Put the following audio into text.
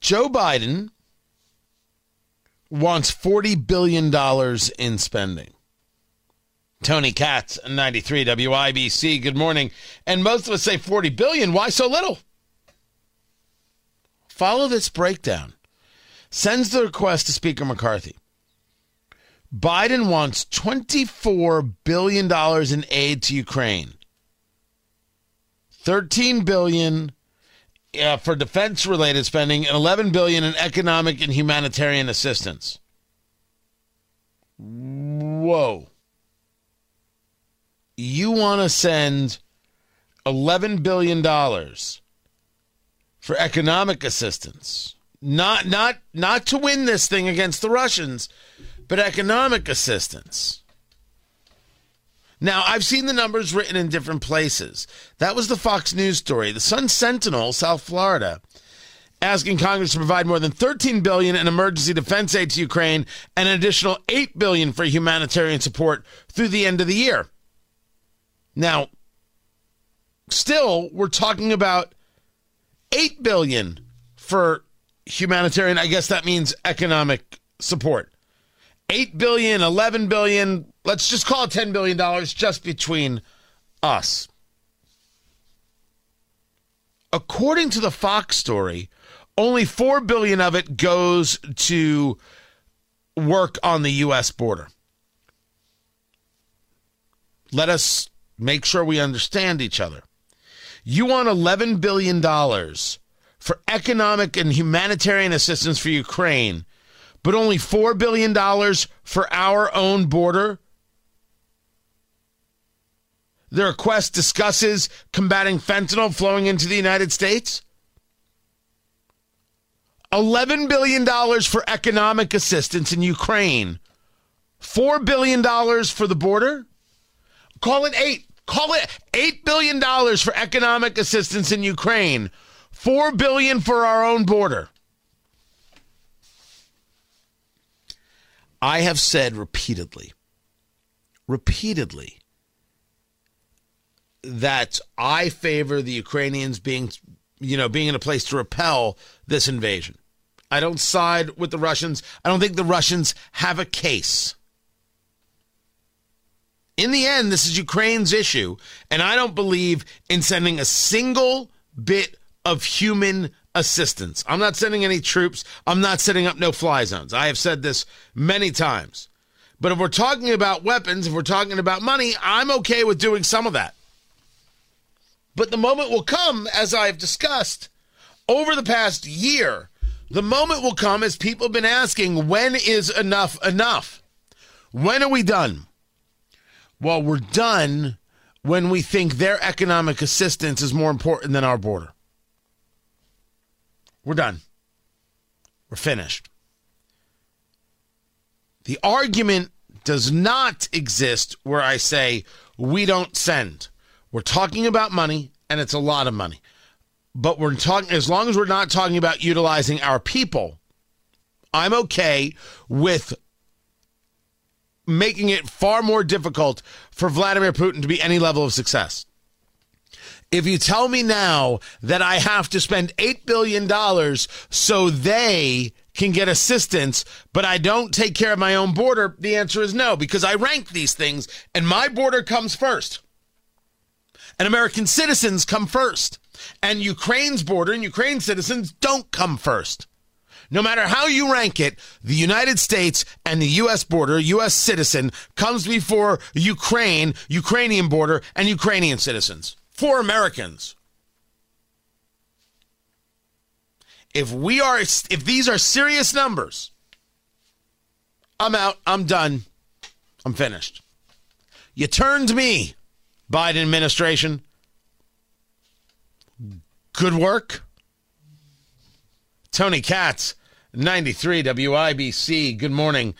Joe Biden wants $40 billion in spending. Tony Katz, 93 WIBC. Good morning. And most of us say 40 billion. Why so little? Follow this breakdown. Sends the request to Speaker McCarthy. Biden wants $24 billion in aid to Ukraine. 13 billion uh, for defense related spending and 11 billion in economic and humanitarian assistance. Whoa. You want to send 11 billion dollars for economic assistance. Not not not to win this thing against the Russians, but economic assistance. Now, I've seen the numbers written in different places. That was the Fox News story. The Sun Sentinel, South Florida, asking Congress to provide more than 13 billion in emergency defense aid to Ukraine and an additional 8 billion for humanitarian support through the end of the year. Now, still we're talking about 8 billion for humanitarian, I guess that means economic support. 8 billion, 11 billion, let's just call it 10 billion dollars just between us. According to the Fox story, only 4 billion of it goes to work on the US border. Let us make sure we understand each other. You want $11 billion for economic and humanitarian assistance for Ukraine, but only $4 billion for our own border? The request discusses combating fentanyl flowing into the United States? $11 billion for economic assistance in Ukraine. $4 billion for the border? Call it eight. Call it $8 billion for economic assistance in Ukraine. 4 billion for our own border. I have said repeatedly, repeatedly, that I favor the Ukrainians being, you know, being in a place to repel this invasion. I don't side with the Russians. I don't think the Russians have a case. In the end, this is Ukraine's issue, and I don't believe in sending a single bit of human assistance. I'm not sending any troops. I'm not setting up no fly zones. I have said this many times. But if we're talking about weapons, if we're talking about money, I'm okay with doing some of that. But the moment will come, as I've discussed over the past year, the moment will come as people have been asking, when is enough enough? When are we done? well, we're done when we think their economic assistance is more important than our border. We're done. We're finished. The argument does not exist where I say we don't send. We're talking about money, and it's a lot of money. But we're talking, as long as we're not talking about utilizing our people, I'm okay with making it far more difficult for Vladimir Putin to be any level of success. If you tell me now that I have to spend $8 billion so they can get assistance, but I don't take care of my own border, the answer is no, because I rank these things and my border comes first. And American citizens come first. And Ukraine's border and Ukraine citizens don't come first. No matter how you rank it, the United States and the U.S. border, U.S. citizen, comes before Ukraine, Ukrainian border, and Ukrainian citizens. For Americans. If we are, if these are serious numbers, I'm out. I'm done. I'm finished. You turned me, Biden administration. Good work. Tony Katz, 93 WIBC. Good morning.